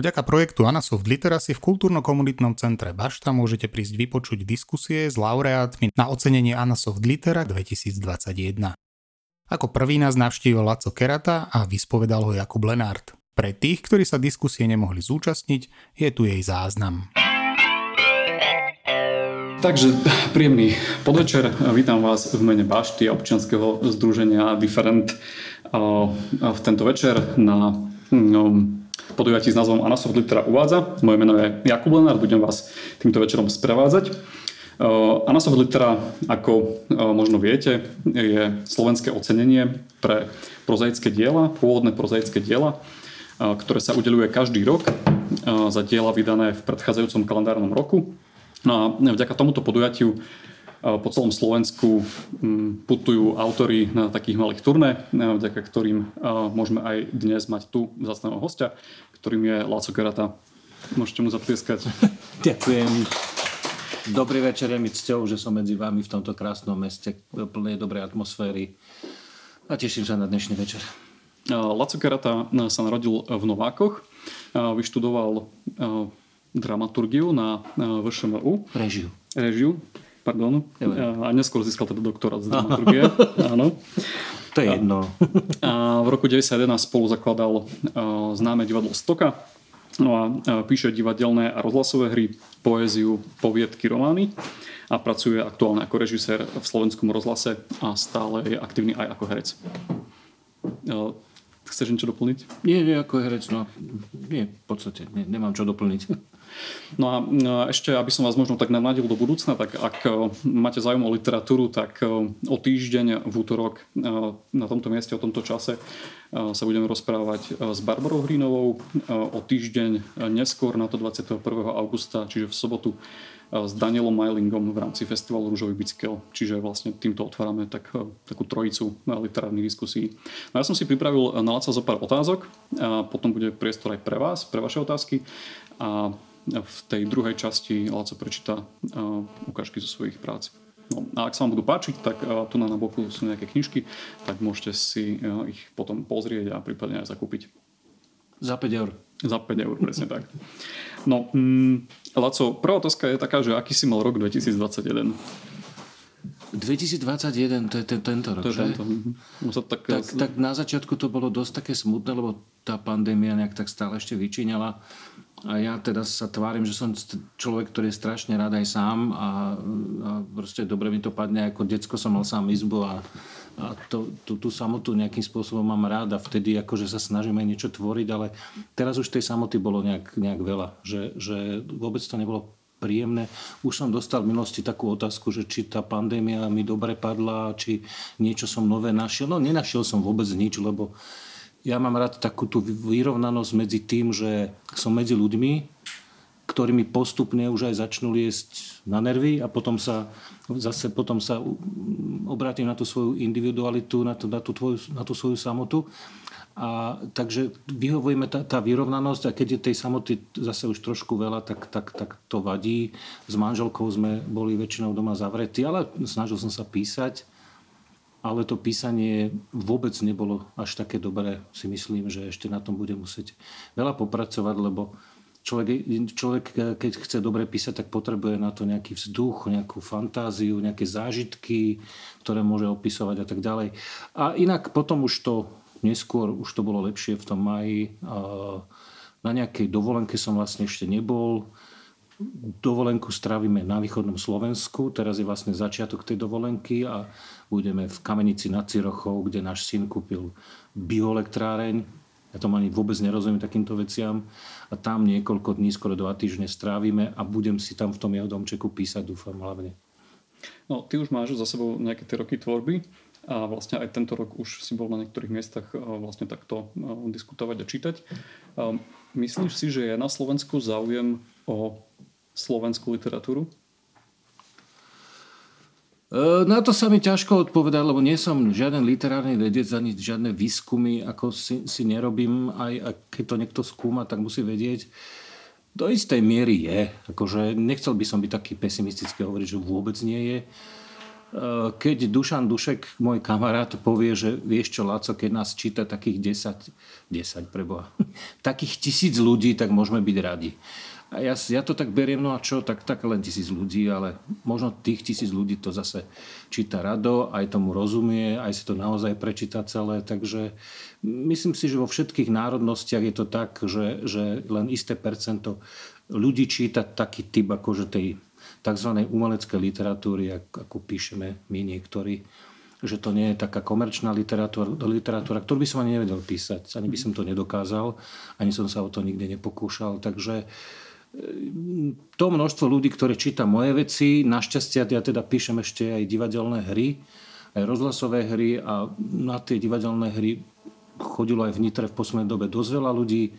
Vďaka projektu Anasoft Literacy v kultúrno-komunitnom centre Bašta môžete prísť vypočuť diskusie s laureátmi na ocenenie Anasoft Litera 2021. Ako prvý nás navštívil Laco Kerata a vyspovedal ho Jakub Lenárt. Pre tých, ktorí sa diskusie nemohli zúčastniť, je tu jej záznam. Takže príjemný podvečer. Vítam vás v mene Bašty občianského združenia Different v tento večer na podujatí s názvom Anasoft Litera uvádza. Moje meno je Jakub Lenár, budem vás týmto večerom sprevádzať. Anasoft Litera, ako možno viete, je slovenské ocenenie pre prozaické diela, pôvodné prozaické diela, ktoré sa udeluje každý rok za diela vydané v predchádzajúcom kalendárnom roku. No a vďaka tomuto podujatiu po celom Slovensku mm, putujú autory na takých malých turné, vďaka ktorým môžeme aj dnes mať tu zastného hostia, ktorým je Láco Gerata. Môžete mu zatlieskať. Ďakujem. Dobrý večer, je mi cťou, že som medzi vami v tomto krásnom meste, plnej dobrej atmosféry a teším sa na dnešný večer. Laco Gerata sa narodil v Novákoch, vyštudoval dramaturgiu na VŠMU. Režiu. Režiu, pardon. A neskôr získal teda doktorát z dramaturgie. Áno. To je jedno. A v roku 1991 spolu zakladal známe divadlo Stoka. No a píše divadelné a rozhlasové hry, poéziu, poviedky, romány a pracuje aktuálne ako režisér v slovenskom rozhlase a stále je aktívny aj ako herec. Chceš niečo doplniť? Nie, nie, ako herec, no nie, v podstate nie, nemám čo doplniť. No a ešte, aby som vás možno tak navnadil do budúcna, tak ak e, máte záujem o literatúru, tak e, o týždeň v útorok e, na tomto mieste, o tomto čase sa budeme rozprávať s Barbarou Hrinovou. O týždeň neskôr na to 21. augusta, čiže v sobotu s Danielom Majlingom v rámci festivalu Rúžový bicykel. Čiže vlastne týmto otvárame tak, takú trojicu literárnych diskusí. No ja som si pripravil na Laca zo pár otázok a potom bude priestor aj pre vás, pre vaše otázky. A v tej druhej časti Laco prečíta ukážky zo svojich prác. No, a ak sa vám budú páčiť, tak tu na boku sú nejaké knižky, tak môžete si ich potom pozrieť a prípadne aj zakúpiť. Za 5 eur. Za 5 eur, presne tak. No, mm, Laco, prvá otázka je taká, že aký si mal rok 2021? 2021, to je ten, tento rok, to je tento. Mhm. No sa tak, tak, tak na začiatku to bolo dosť také smutné, lebo tá pandémia nejak tak stále ešte vyčíňala. A ja teda sa tvárim, že som človek, ktorý je strašne rád aj sám a, a proste dobre mi to padne. Ako decko som mal sám izbu a, a to, tú, tú samotu nejakým spôsobom mám rád a vtedy akože sa snažím aj niečo tvoriť, ale teraz už tej samoty bolo nejak, nejak veľa. Že, že vôbec to nebolo príjemné. Už som dostal v minulosti takú otázku, že či tá pandémia mi dobre padla, či niečo som nové našiel. No nenašiel som vôbec nič, lebo ja mám rád takú tú vyrovnanosť medzi tým, že som medzi ľuďmi, ktorými postupne už aj začnú liesť na nervy a potom sa zase potom sa obrátim na tú svoju individualitu, na tú, na tú, tvoju, na tú svoju samotu. A, takže vyhovujeme tá, tá vyrovnanosť a keď je tej samoty zase už trošku veľa, tak, tak, tak to vadí. S manželkou sme boli väčšinou doma zavretí, ale snažil som sa písať ale to písanie vôbec nebolo až také dobré. Si myslím, že ešte na tom bude musieť veľa popracovať, lebo človek, človek keď chce dobre písať, tak potrebuje na to nejaký vzduch, nejakú fantáziu, nejaké zážitky, ktoré môže opisovať a tak ďalej. A inak potom už to neskôr, už to bolo lepšie v tom maji. Na nejakej dovolenke som vlastne ešte nebol dovolenku strávime na východnom Slovensku. Teraz je vlastne začiatok tej dovolenky a budeme v Kamenici nad Cirochou, kde náš syn kúpil bioelektráreň. Ja tomu ani vôbec nerozumiem takýmto veciam. A tam niekoľko dní, skoro dva týždne strávime a budem si tam v tom jeho domčeku písať, dúfam hlavne. No, ty už máš za sebou nejaké tie roky tvorby a vlastne aj tento rok už si bol na niektorých miestach vlastne takto diskutovať a čítať. Myslíš si, že je na Slovensku záujem o slovenskú literatúru? E, na to sa mi ťažko odpovedať, lebo nie som žiaden literárny vedec, ani žiadne výskumy, ako si, si nerobím. Aj, keď to niekto skúma, tak musí vedieť. Do istej miery je. Akože nechcel by som byť taký pesimistický hovoriť, že vôbec nie je. keď Dušan Dušek, môj kamarát, povie, že vieš čo, Laco, keď nás číta takých 10, 10 preboha, takých tisíc ľudí, tak môžeme byť radi. A ja, ja to tak beriem, no a čo, tak, tak len tisíc ľudí, ale možno tých tisíc ľudí to zase číta rado, aj tomu rozumie, aj si to naozaj prečíta celé, takže myslím si, že vo všetkých národnostiach je to tak, že, že len isté percento ľudí číta taký typ akože tej tzv. umeleckej literatúry, ako píšeme my niektorí že to nie je taká komerčná literatúra, literatúra, ktorú by som ani nevedel písať. Ani by som to nedokázal, ani som sa o to nikdy nepokúšal. Takže to množstvo ľudí, ktoré číta moje veci, našťastie ja teda píšem ešte aj divadelné hry, aj rozhlasové hry a na tie divadelné hry chodilo aj v Nitre v poslednej dobe dosť veľa ľudí.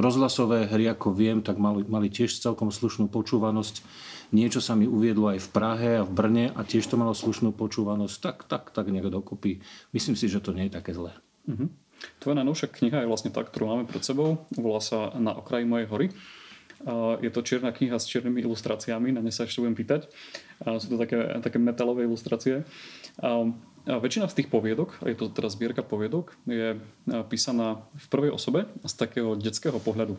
Rozhlasové hry, ako viem, tak mali, mali tiež celkom slušnú počúvanosť. Niečo sa mi uviedlo aj v Prahe a v Brne a tiež to malo slušnú počúvanosť. Tak, tak, tak nejak dokopy. Myslím si, že to nie je také zlé. Mm-hmm. Tvoja najnovšia kniha je vlastne tá, ktorú máme pred sebou. Volá sa Na okraji mojej hory. Je to čierna kniha s čiernymi ilustráciami, na ne sa ešte budem pýtať. Sú to také, také metalové ilustrácie. A väčšina z tých poviedok, je to teda zbierka poviedok, je písaná v prvej osobe z takého detského pohľadu.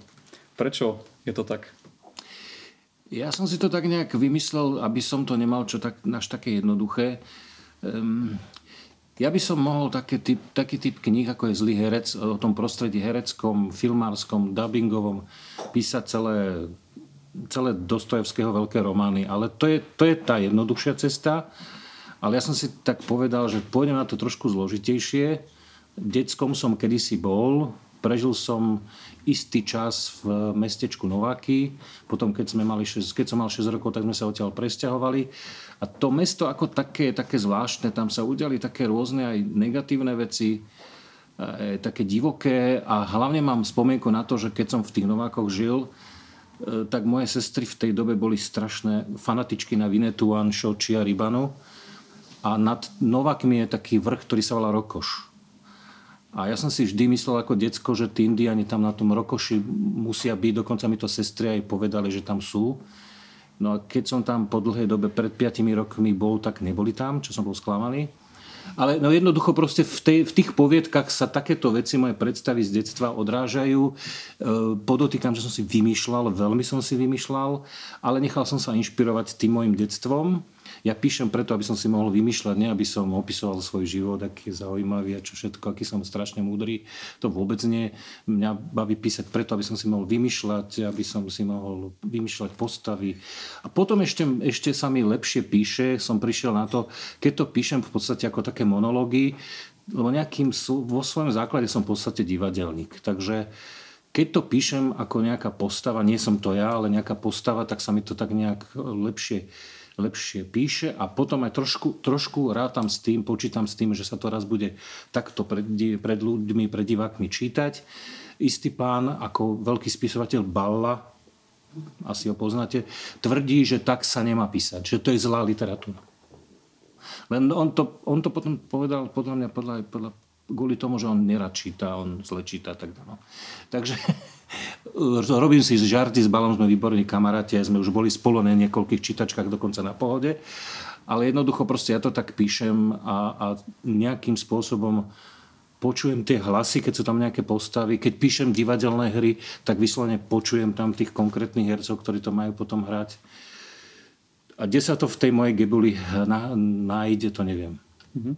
Prečo je to tak? Ja som si to tak nejak vymyslel, aby som to nemal čo tak, až také jednoduché. Um, ja by som mohol taký typ, taký typ kníh, ako je Zlý herec, o tom prostredí hereckom, filmárskom, dubbingovom, písať celé, celé Dostojevského veľké romány. Ale to je, to je tá jednoduchšia cesta. Ale ja som si tak povedal, že pôjdem na to trošku zložitejšie. Detskom som kedysi bol, prežil som istý čas v mestečku Nováky. Potom, keď, sme mali 6, keď som mal 6 rokov, tak sme sa odtiaľ presťahovali. A to mesto ako také, také zvláštne, tam sa udiali také rôzne aj negatívne veci, aj také divoké a hlavne mám spomienku na to, že keď som v tých Novákoch žil, e, tak moje sestry v tej dobe boli strašné fanatičky na Vinetuan, Šoči a Rybanu. A nad Novakmi je taký vrch, ktorý sa volá Rokoš. A ja som si vždy myslel ako decko, že tí indiani tam na tom rokoši musia byť, dokonca mi to sestry aj povedali, že tam sú. No a keď som tam po dlhej dobe, pred 5 rokmi bol, tak neboli tam, čo som bol sklamaný. Ale no jednoducho proste v, tej, v tých poviedkach sa takéto veci, moje predstavy z detstva odrážajú. E, podotýkam, že som si vymýšľal, veľmi som si vymýšľal, ale nechal som sa inšpirovať tým môjim detstvom ja píšem preto, aby som si mohol vymýšľať, nie aby som opisoval svoj život, aký je zaujímavý a čo všetko, aký som strašne múdry. To vôbec nie. Mňa baví písať preto, aby som si mohol vymýšľať, aby som si mohol vymýšľať postavy. A potom ešte, ešte sa mi lepšie píše, som prišiel na to, keď to píšem v podstate ako také monológy, lebo nejakým, vo svojom základe som v podstate divadelník. Takže keď to píšem ako nejaká postava, nie som to ja, ale nejaká postava, tak sa mi to tak nejak lepšie lepšie píše a potom aj trošku, trošku rátam s tým, počítam s tým, že sa to raz bude takto pred, pred ľuďmi, pred divákmi čítať. Istý pán, ako veľký spisovateľ Balla, asi ho poznáte, tvrdí, že tak sa nemá písať, že to je zlá literatúra. Len on to, on to potom povedal podľa mňa podľa, podľa, kvôli tomu, že on nerad číta, on zle číta. Tak, no. Takže robím si žarty, s Balom sme výborní kamaráti, sme už boli spolu na niekoľkých čítačkách dokonca na pohode. Ale jednoducho proste ja to tak píšem a, a nejakým spôsobom počujem tie hlasy, keď sú tam nejaké postavy. Keď píšem divadelné hry, tak vyslovene počujem tam tých konkrétnych hercov, ktorí to majú potom hrať. A kde sa to v tej mojej gebuli nájde, to neviem. Uh-huh.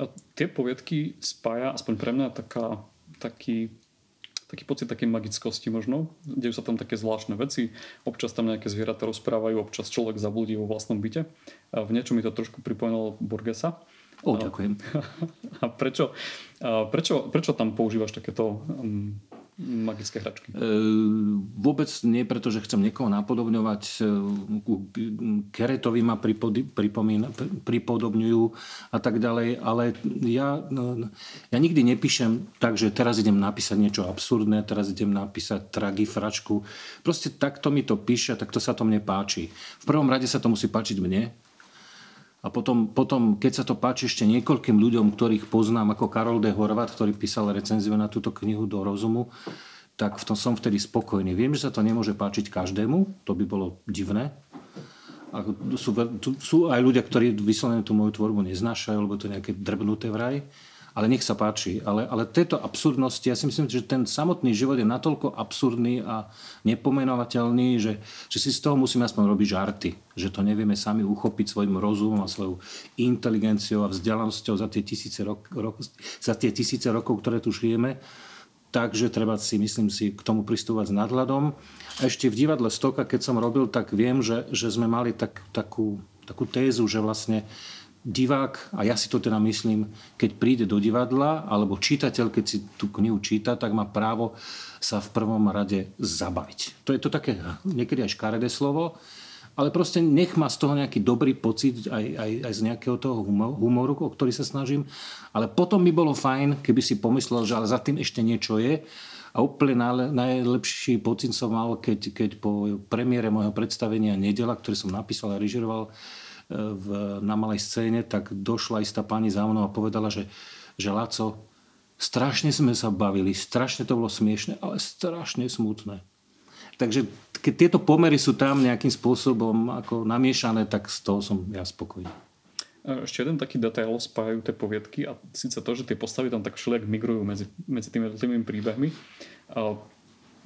A tie poviedky spája, aspoň pre mňa, taká, taký taký pocit takej magickosti možno. Dejú sa tam také zvláštne veci. Občas tam nejaké zvieratá rozprávajú, občas človek zabludí vo vlastnom byte. A v niečom mi to trošku pripomínalo Borgesa. O, ďakujem. A prečo, a prečo, prečo tam používaš takéto um, magické hračky? E, vôbec nie, pretože chcem niekoho napodobňovať. E, Keretovi ma pripodobňujú a tak ďalej, ale ja, no, ja nikdy nepíšem tak, že teraz idem napísať niečo absurdné, teraz idem napísať tragifračku. Proste takto mi to píše, takto sa to mne páči. V prvom rade sa to musí páčiť mne, a potom, potom, keď sa to páči ešte niekoľkým ľuďom, ktorých poznám, ako Karol de Horvat, ktorý písal recenziu na túto knihu do rozumu, tak v tom som vtedy spokojný. Viem, že sa to nemôže páčiť každému, to by bolo divné, Ako, sú, sú aj ľudia, ktorí vyslovene tú moju tvorbu neznášajú, lebo to nejaké drbnuté vraj ale nech sa páči. Ale, ale tieto absurdnosti, ja si myslím, že ten samotný život je natoľko absurdný a nepomenovateľný, že, že si z toho musíme aspoň robiť žarty. Že to nevieme sami uchopiť svojim rozumom a svojou inteligenciou a vzdialenosťou za tie tisíce, rok, rok, za tie tisíce rokov, ktoré tu žijeme. Takže treba si, myslím si, k tomu pristúvať s nadhľadom. Ešte v divadle Stoka, keď som robil, tak viem, že, že sme mali tak, takú, takú tézu, že vlastne divák, a ja si to teda myslím, keď príde do divadla, alebo čítateľ, keď si tú knihu číta, tak má právo sa v prvom rade zabaviť. To je to také niekedy aj škaredé slovo, ale proste nech má z toho nejaký dobrý pocit aj, aj, aj z nejakého toho humoru, o ktorý sa snažím. Ale potom by bolo fajn, keby si pomyslel, že ale za tým ešte niečo je. A úplne najlepší pocit som mal, keď, keď po premiére môjho predstavenia Nedela, ktorý som napísal a režiroval, v, na malej scéne, tak došla istá pani za mnou a povedala, že, že Laco, strašne sme sa bavili, strašne to bolo smiešne, ale strašne smutné. Takže keď tieto pomery sú tam nejakým spôsobom ako namiešané, tak z toho som ja spokojný. Ešte jeden taký detail spájajú tie poviedky a síce to, že tie postavy tam tak všelijak migrujú medzi, medzi tými jednotlivými príbehmi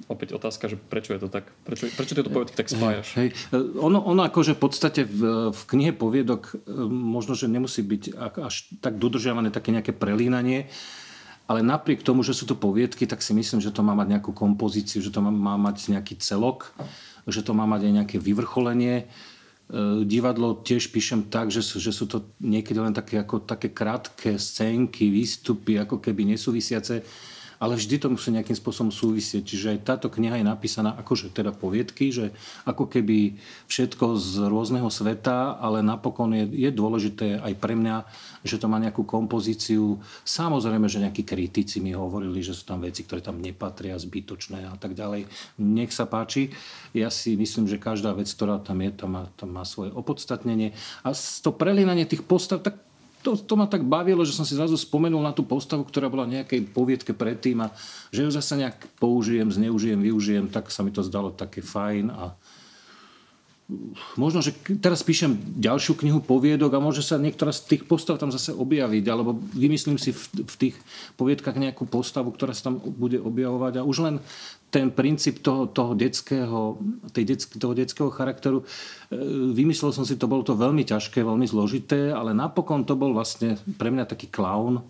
opäť otázka, že prečo je to tak? Prečo, prečo tieto poviedky tak spájaš? Hej. Ono, ono akože v podstate v, v knihe poviedok e, možno, že nemusí byť až tak dodržiavané také nejaké prelínanie, ale napriek tomu, že sú to poviedky, tak si myslím, že to má mať nejakú kompozíciu, že to má, má mať nejaký celok, že to má mať aj nejaké vyvrcholenie. E, divadlo tiež píšem tak, že sú, že sú to niekedy len také, ako, také krátke scénky, výstupy, ako keby nesúvisiace ale vždy to musí nejakým spôsobom súvisieť. Čiže aj táto kniha je napísaná akože teda poviedky, že ako keby všetko z rôzneho sveta, ale napokon je, je dôležité aj pre mňa, že to má nejakú kompozíciu. Samozrejme, že nejakí kritici mi hovorili, že sú tam veci, ktoré tam nepatria, zbytočné a tak ďalej. Nech sa páči. Ja si myslím, že každá vec, ktorá tam je, tam má, tam má svoje opodstatnenie. A to prelínanie tých postav, tak to, to ma tak bavilo, že som si zrazu spomenul na tú postavu, ktorá bola nejakej poviedke predtým a že ju zase nejak použijem, zneužijem, využijem, tak sa mi to zdalo také fajn a možno, že teraz píšem ďalšiu knihu poviedok a môže sa niektorá z tých postav tam zase objaviť, alebo vymyslím si v, v tých poviedkach nejakú postavu, ktorá sa tam bude objavovať a už len ten princíp toho, toho, detského, tej detsk, toho detského charakteru, e, vymyslel som si, to bolo to veľmi ťažké, veľmi zložité, ale napokon to bol vlastne pre mňa taký klaun,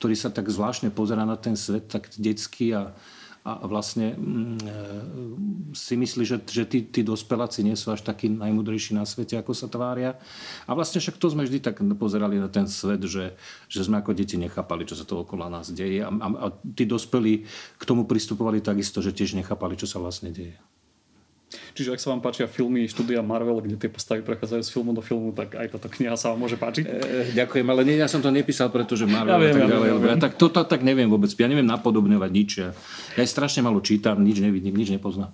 ktorý sa tak zvláštne pozera na ten svet, tak detský a, a vlastne mm, e, si myslí, že, že tí, tí dospeláci nie sú až takí najmudrejší na svete, ako sa tvária. A vlastne však to sme vždy tak pozerali na ten svet, že, že sme ako deti nechápali, čo sa to okolo nás deje. A, a, a tí dospelí k tomu pristupovali takisto, že tiež nechápali, čo sa vlastne deje. Čiže ak sa vám páčia filmy štúdia Marvel, kde tie postavy prechádzajú z filmu do filmu, tak aj táto kniha sa vám môže páčiť. E, ďakujem, ale nie, ja som to nepísal, pretože Marvel ja viem, tak ďalej. Ja, viem, ja, tak toto tak neviem vôbec. Ja neviem napodobňovať nič. Ja, ja strašne malo čítam, nič nevidím, nič nepoznám.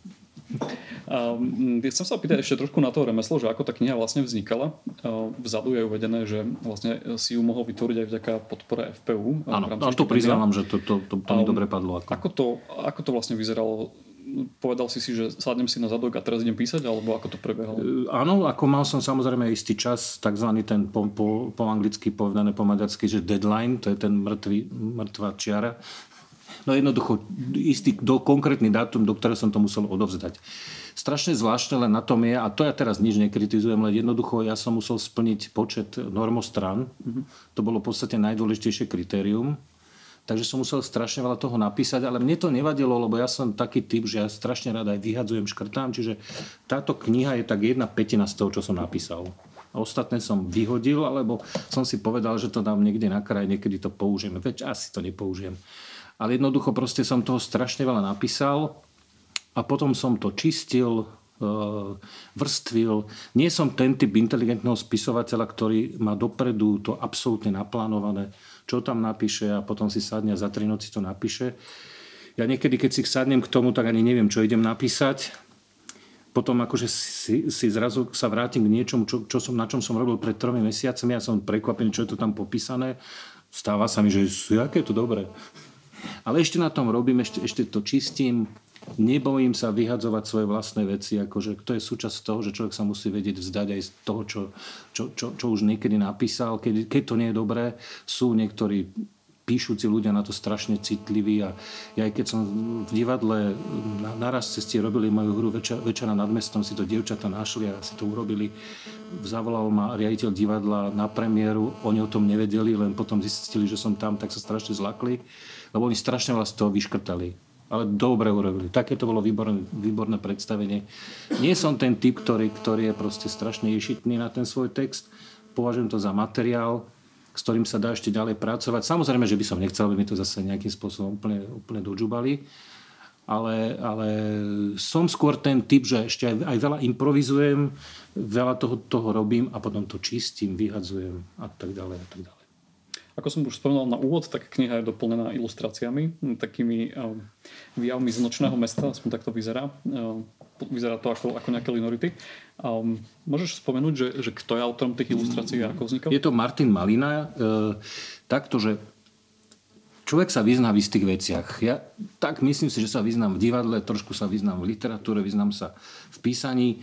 Um, chcem sa opýtať ešte trošku na to remeslo, že ako tá kniha vlastne vznikala. Uh, vzadu je uvedené, že vlastne si ju mohol vytvoriť aj vďaka podpore FPU. Áno, to priznávam, že to, to, to, to mi dobre padlo. Ako. Ako, to, ako to vlastne vyzeralo povedal si si, že sadnem si na zadok a teraz idem písať, alebo ako to prebehlo? E, áno, ako mal som samozrejme istý čas, takzvaný ten po, po, po anglicky povedané po maďarsky, že deadline, to je ten mŕtvý, mŕtvá čiara. No jednoducho, istý do, konkrétny dátum, do ktorého som to musel odovzdať. Strašne zvláštne len na tom je, a to ja teraz nič nekritizujem, len jednoducho ja som musel splniť počet normostran. Mm-hmm. To bolo v podstate najdôležitejšie kritérium takže som musel strašne veľa toho napísať, ale mne to nevadilo, lebo ja som taký typ, že ja strašne rád aj vyhadzujem, škrtám, čiže táto kniha je tak jedna petina z toho, čo som napísal. Ostatné som vyhodil, alebo som si povedal, že to dám niekde na kraj, niekedy to použijem. Veď asi to nepoužijem. Ale jednoducho proste som toho strašne veľa napísal a potom som to čistil, e, vrstvil. Nie som ten typ inteligentného spisovateľa, ktorý má dopredu to absolútne naplánované čo tam napíše a potom si sadne a za tri noci to napíše. Ja niekedy, keď si sadnem k tomu, tak ani neviem, čo idem napísať. Potom akože si, si zrazu sa vrátim k niečomu, čo, čo som, na čom som robil pred tromi mesiacmi. Ja som prekvapený, čo je to tam popísané. Stáva sa mi, že aké je to dobré. Ale ešte na tom robím, ešte, ešte to čistím, nebojím sa vyhadzovať svoje vlastné veci, akože to je súčasť toho, že človek sa musí vedieť vzdať aj z toho, čo, čo, čo, čo už niekedy napísal. Keď, keď to nie je dobré, sú niektorí píšuci ľudia na to strašne citliví a ja aj keď som v divadle na, naraz ceste robili moju hru Večer, Večera nad mestom, si to dievčata našli a si to urobili. Zavolal ma riaditeľ divadla na premiéru, oni o tom nevedeli, len potom zistili, že som tam, tak sa strašne zlakli, lebo oni strašne vás toho vyškrtali ale dobre urobili. Také to bolo výborné, výborné predstavenie. Nie som ten typ, ktorý, ktorý je proste strašne ješitný na ten svoj text. Považujem to za materiál, s ktorým sa dá ešte ďalej pracovať. Samozrejme, že by som nechcel, aby mi to zase nejakým spôsobom úplne, úplne dožubali, ale, ale som skôr ten typ, že ešte aj, aj veľa improvizujem, veľa toho, toho robím a potom to čistím, vyhadzujem a tak ďalej a tak ďalej. Ako som už spomínal na úvod, tak kniha je doplnená ilustráciami, takými uh, výjavmi z nočného mesta, aspoň takto vyzerá. Uh, vyzerá to ako, ako nejaké linority. Um, môžeš spomenúť, že, že kto je autorom tých ilustrácií a ako vznikol? Je to Martin Malina. E, takto, že človek sa vyzná v istých veciach. Ja tak myslím si, že sa vyznám v divadle, trošku sa vyznám v literatúre, vyznám sa v písaní.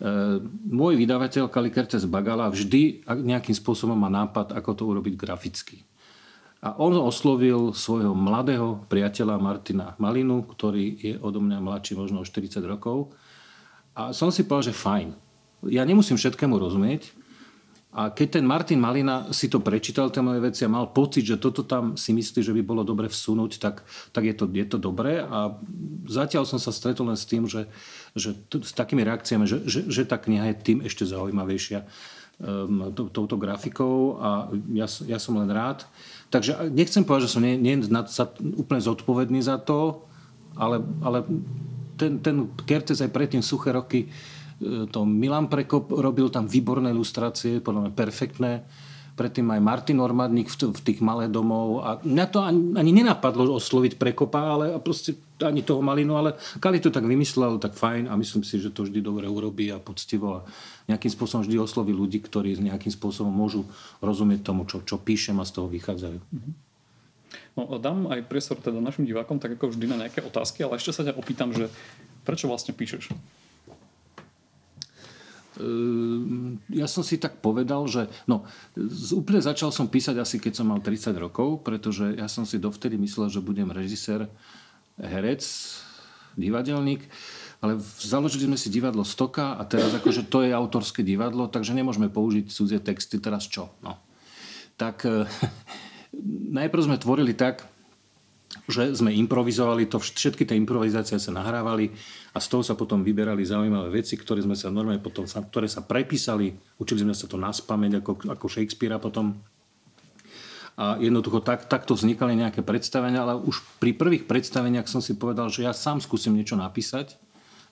E, môj vydavateľ Kalikertes Bagala vždy nejakým spôsobom má nápad, ako to urobiť graficky. A on oslovil svojho mladého priateľa Martina Malinu, ktorý je odo mňa mladší možno o 40 rokov. A som si povedal, že fajn. Ja nemusím všetkému rozumieť. A keď ten Martin Malina si to prečítal, tie moje veci a mal pocit, že toto tam si myslí, že by bolo dobre vsunúť, tak, tak je, to, je to dobré. A zatiaľ som sa stretol len s tým, že, že t- s takými reakciami, že, že, že tá kniha je tým ešte zaujímavejšia um, touto grafikou a ja, ja som len rád. Takže nechcem povedať, že som nie, nie za, úplne zodpovedný za to, ale, ale ten, ten Kertes aj predtým suché roky e, to Milan Prekop robil tam výborné ilustrácie, podľa mňa perfektné. Predtým aj Martin Ormadník v, v tých malé domov. A mňa to ani, ani nenapadlo osloviť Prekopa, ale proste ani toho Malinu, ale Kali to tak vymyslel, tak fajn a myslím si, že to vždy dobre urobí a poctivo. A nejakým spôsobom vždy osloví ľudí, ktorí nejakým spôsobom môžu rozumieť tomu, čo, čo píšem a z toho vychádzajú. No, dám aj priestor teda našim divákom, tak ako vždy na nejaké otázky, ale ešte sa ťa opýtam, že prečo vlastne píšeš? Ehm, ja som si tak povedal, že no, úplne začal som písať asi keď som mal 30 rokov, pretože ja som si dovtedy myslel, že budem režisér, herec, divadelník ale založili sme si divadlo Stoka a teraz akože to je autorské divadlo, takže nemôžeme použiť cudzie texty, teraz čo? No. Tak e, najprv sme tvorili tak, že sme improvizovali, to, všetky tie improvizácie sa nahrávali a z toho sa potom vyberali zaujímavé veci, ktoré sme sa normálne potom, ktoré sa prepísali, učili sme sa to na spameť ako, ako Shakespearea potom. A jednoducho tak, takto vznikali nejaké predstavenia, ale už pri prvých predstaveniach som si povedal, že ja sám skúsim niečo napísať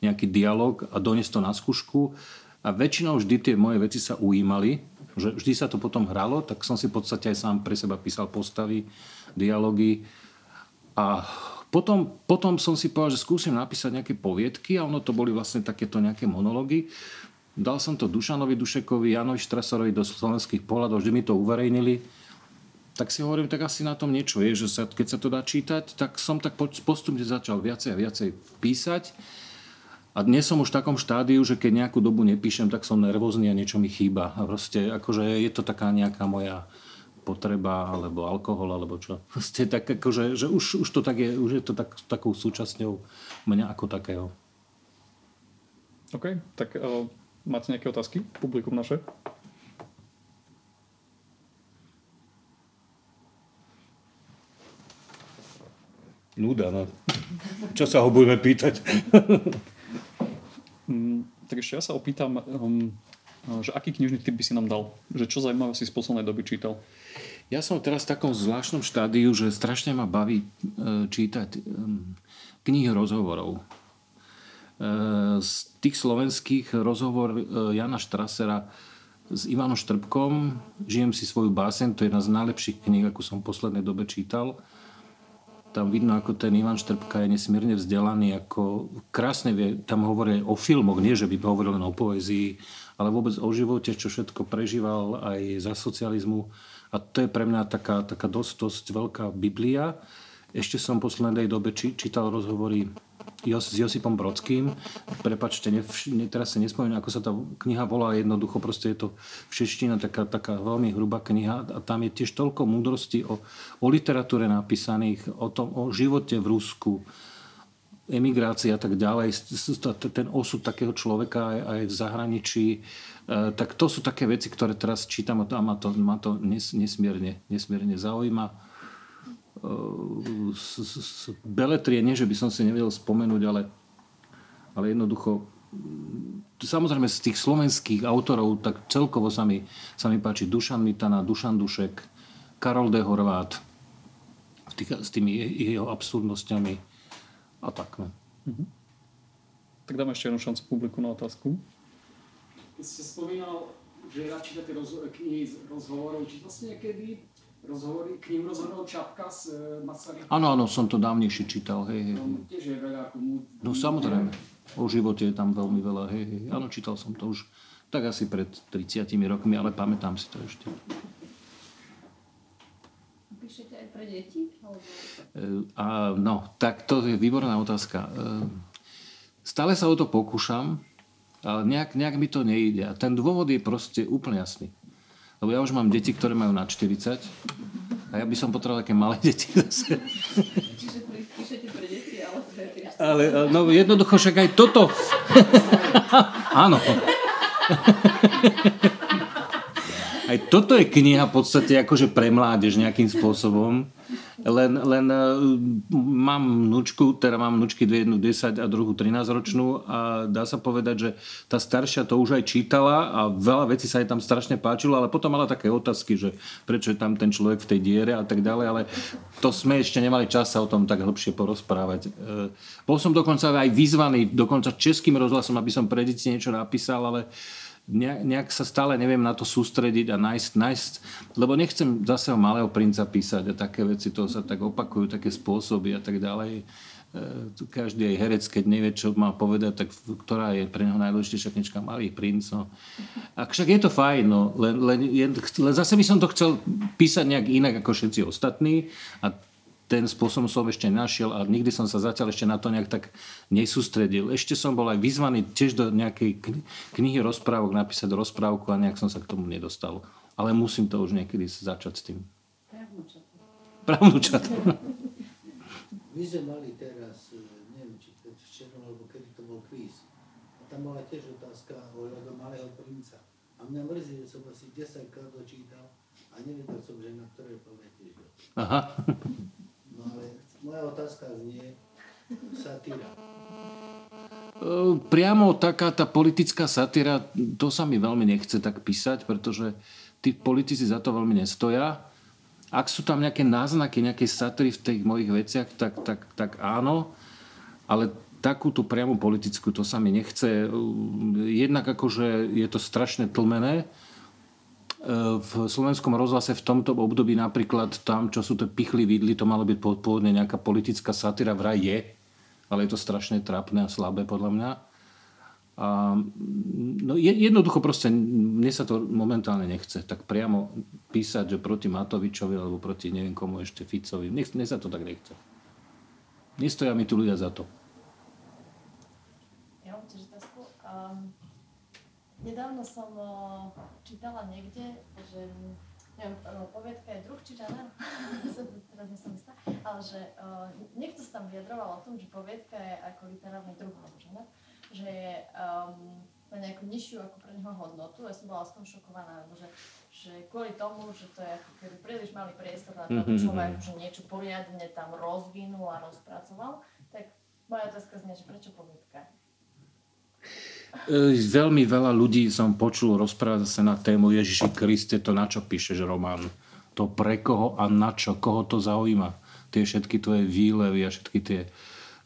nejaký dialog a doniesť to na skúšku. A väčšinou vždy tie moje veci sa ujímali, že vždy sa to potom hralo, tak som si v podstate aj sám pre seba písal postavy, dialógy. A potom, potom som si povedal, že skúsim napísať nejaké poviedky a ono to boli vlastne takéto nejaké monológy. Dal som to Dušanovi Dušekovi, Janovi Štrasarovi do slovenských pohľadov, vždy mi to uverejnili. Tak si hovorím, tak asi na tom niečo je, že sa, keď sa to dá čítať, tak som tak postupne začal viacej a viacej písať. A dnes som už v takom štádiu, že keď nejakú dobu nepíšem, tak som nervózny a niečo mi chýba. A proste akože je to taká nejaká moja potreba, alebo alkohol, alebo čo. Proste tak akože, že už, už to tak je, už je to tak, takou súčasťou mňa ako takého. OK, tak uh, máte nejaké otázky? Publikum naše? Nuda, no. Čo sa ho budeme pýtať? Mm, tak ešte ja sa opýtam, um, že aký knižný typ by si nám dal? Že čo zaujímavé si z poslednej doby čítal? Ja som teraz v takom zvláštnom štádiu, že strašne ma baví e, čítať knihy rozhovorov. E, z tých slovenských rozhovor e, Jana Štrasera s Ivanom Štrbkom Žijem si svoju básen, to je jedna z najlepších kníh, ako som v poslednej dobe čítal tam vidno, ako ten Ivan Štrbka je nesmierne vzdelaný, ako krásne vie, tam hovorí o filmoch, nie že by hovoril len o poezii, ale vôbec o živote, čo všetko prežíval aj za socializmu. A to je pre mňa taká, taká dosť, dosť veľká Biblia. Ešte som v poslednej dobe či, čítal rozhovory Jos, s Josipom Brodským. Prepačte, ne, ne, teraz si nespomínam, ako sa tá kniha volá, jednoducho proste je to všeština, taká, taká veľmi hrubá kniha. A tam je tiež toľko múdrosti o, o literatúre napísaných, o tom, o živote v Rusku, emigrácii a tak ďalej, ten osud takého človeka aj, aj v zahraničí, e, tak to sú také veci, ktoré teraz čítam a ma to, ma to nesmierne, nesmierne zaujíma beletrie, nie že by som si nevedel spomenúť, ale, ale jednoducho samozrejme z tých slovenských autorov, tak celkovo sa mi, sa mi páči Dušan Mitana, Dušan Dušek, Karol de Horvát tých, s tými jeho absurdnosťami a tak. No. Mhm. Tak dáme ešte jednu šancu publiku na otázku. Keď ste spomínal, že rád čítate roz, knihy z rozhovorov, čítal ste niekedy rozhovory, k ním rozhodol Čapka s e, Masarykom. Áno, áno, som to dávnejšie čítal, hej, hej. No, tiež je veľa komu... No samozrejme, o živote je tam veľmi veľa, hej, hej. Áno, čítal som to už tak asi pred 30 rokmi, ale pamätám si to ešte. Píšete aj pre deti? E, a, no, tak to je výborná otázka. E, stále sa o to pokúšam, ale nejak, nejak mi to nejde. A ten dôvod je proste úplne jasný. Lebo ja už mám deti, ktoré majú na 40 a ja by som potreboval také malé deti zase. Čiže píšete pre deti, ale Ale no jednoducho však aj toto. Áno. aj toto je kniha v podstate akože pre mládež nejakým spôsobom. Len, len e, mám vnúčku, teda mám vnúčky jednu 10 a druhú 13 ročnú a dá sa povedať, že tá staršia to už aj čítala a veľa vecí sa jej tam strašne páčilo, ale potom mala také otázky, že prečo je tam ten človek v tej diere a tak ďalej, ale to sme ešte nemali čas sa o tom tak hlbšie porozprávať. E, bol som dokonca aj vyzvaný, dokonca českým rozhlasom, aby som pre deti niečo napísal, ale nejak sa stále neviem na to sústrediť a nájsť, nájsť lebo nechcem zase o malého princa písať a také veci, to sa tak opakujú, také spôsoby a tak ďalej. E, každý aj herec, keď nevie, čo má povedať, tak ktorá je pre neho najdôležitejšia knižka Malý princ. No. A však je to fajn, no, len, len, len zase by som to chcel písať nejak inak ako všetci ostatní a ten spôsob som ešte našiel a nikdy som sa zatiaľ ešte na to nejak tak nesústredil. Ešte som bol aj vyzvaný tiež do nejakej knihy rozprávok napísať rozprávku a nejak som sa k tomu nedostal. Ale musím to už niekedy začať s tým. Pravnúčat. My sme mali teraz, e, neviem, či včera, alebo kedy to bol kvíz. A tam bola tiež otázka ohľadom malého princa. A mňa mrzí, že som asi 10 krát dočítal a nevedel som, že na ktoré pamäti. Aha. No ale moja otázka znie satíra. E, priamo taká tá politická satíra, to sa mi veľmi nechce tak písať, pretože tí politici za to veľmi nestoja. Ak sú tam nejaké náznaky, nejaké satíry v tých mojich veciach, tak, tak, tak áno, ale takú tú priamu politickú, to sa mi nechce. Jednak akože je to strašne tlmené, v slovenskom rozhlase v tomto období napríklad tam, čo sú to pichli vidly, to malo byť pôvodne nejaká politická satyra, vraj je, ale je to strašne trápne a slabé podľa mňa. A, no jednoducho proste mne sa to momentálne nechce tak priamo písať, že proti Matovičovi alebo proti neviem komu ešte Ficovi. Mne, mne sa to tak nechce. Nestoja mi tu ľudia za to. Ja mám tiež otázku. Um, nedávno som čítala niekde, že neviem, poviedka je druh či žáner, teraz nie som istá, ale že uh, niekto sa tam vyjadroval o tom, že poviedka je ako literárny druh alebo žáner, že je um, na nejakú nižšiu ako pre neho hodnotu. Ja som bola z tom šokovaná, lebo že, že kvôli tomu, že to je ako keby príliš malý priestor na to, mm-hmm. človek že niečo poriadne tam rozvinul a rozpracoval, tak moja otázka znie, že prečo poviedka? E, veľmi veľa ľudí som počul rozprávať sa na tému Ježiši Kriste, to na čo píšeš román. To pre koho a na čo, koho to zaujíma. Tie všetky tvoje výlevy a všetky tie,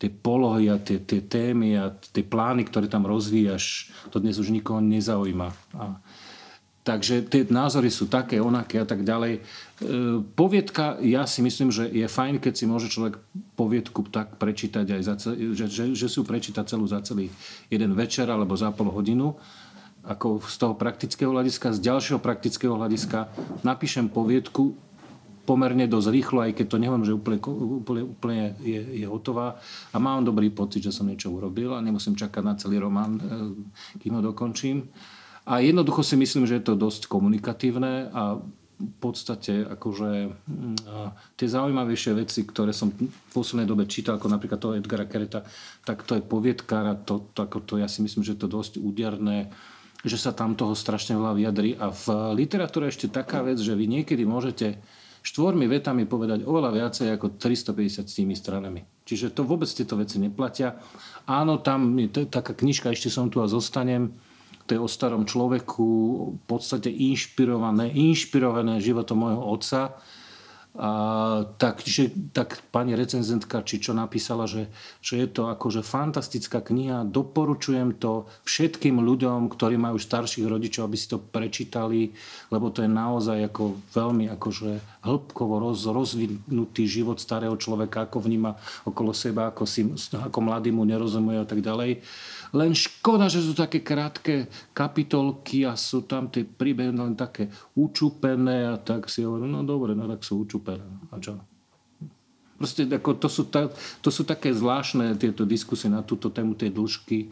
tie polohy a tie, tie témy a tie plány, ktoré tam rozvíjaš, to dnes už nikoho nezaujíma. A Takže tie názory sú také, onaké a tak ďalej. E, poviedka, ja si myslím, že je fajn, keď si môže človek poviedku tak prečítať, aj za celý, že, že, že si ju prečíta celú za celý jeden večer alebo za pol hodinu ako z toho praktického hľadiska, z ďalšieho praktického hľadiska napíšem poviedku, pomerne dosť rýchlo, aj keď to neviem, že úplne, úplne, úplne je, je hotová. A mám dobrý pocit, že som niečo urobil a nemusím čakať na celý román, kým ho dokončím. A jednoducho si myslím, že je to dosť komunikatívne a v podstate akože mm, tie zaujímavejšie veci, ktoré som v poslednej dobe čítal, ako napríklad toho Edgara Kereta, tak to je poviedkár a to, to, ako to, ja si myslím, že je to dosť úderné, že sa tam toho strašne veľa vyjadrí. A v literatúre ešte taká vec, že vy niekedy môžete štvormi vetami povedať oveľa viacej ako 350 s tými stranami. Čiže to vôbec tieto veci neplatia. Áno, tam je taká knižka, ešte som tu a zostanem, to je o starom človeku, v podstate inšpirované, inšpirované životom môjho otca. A, tak, že, tak pani recenzentka, či čo napísala, že, že je to akože fantastická kniha, doporučujem to všetkým ľuďom, ktorí majú starších rodičov, aby si to prečítali, lebo to je naozaj ako veľmi akože hĺbkovo roz, rozvinutý život starého človeka, ako vníma okolo seba, ako, si, ako mladý mu nerozumuje a tak ďalej. Len škoda, že sú také krátke kapitolky a sú tam tie príbehy len také učupené a tak si hovorím, no dobre, no tak sú učupené. A čo? Proste ako, to, sú ta, to sú také zvláštne tieto diskusie na túto tému tej dĺžky.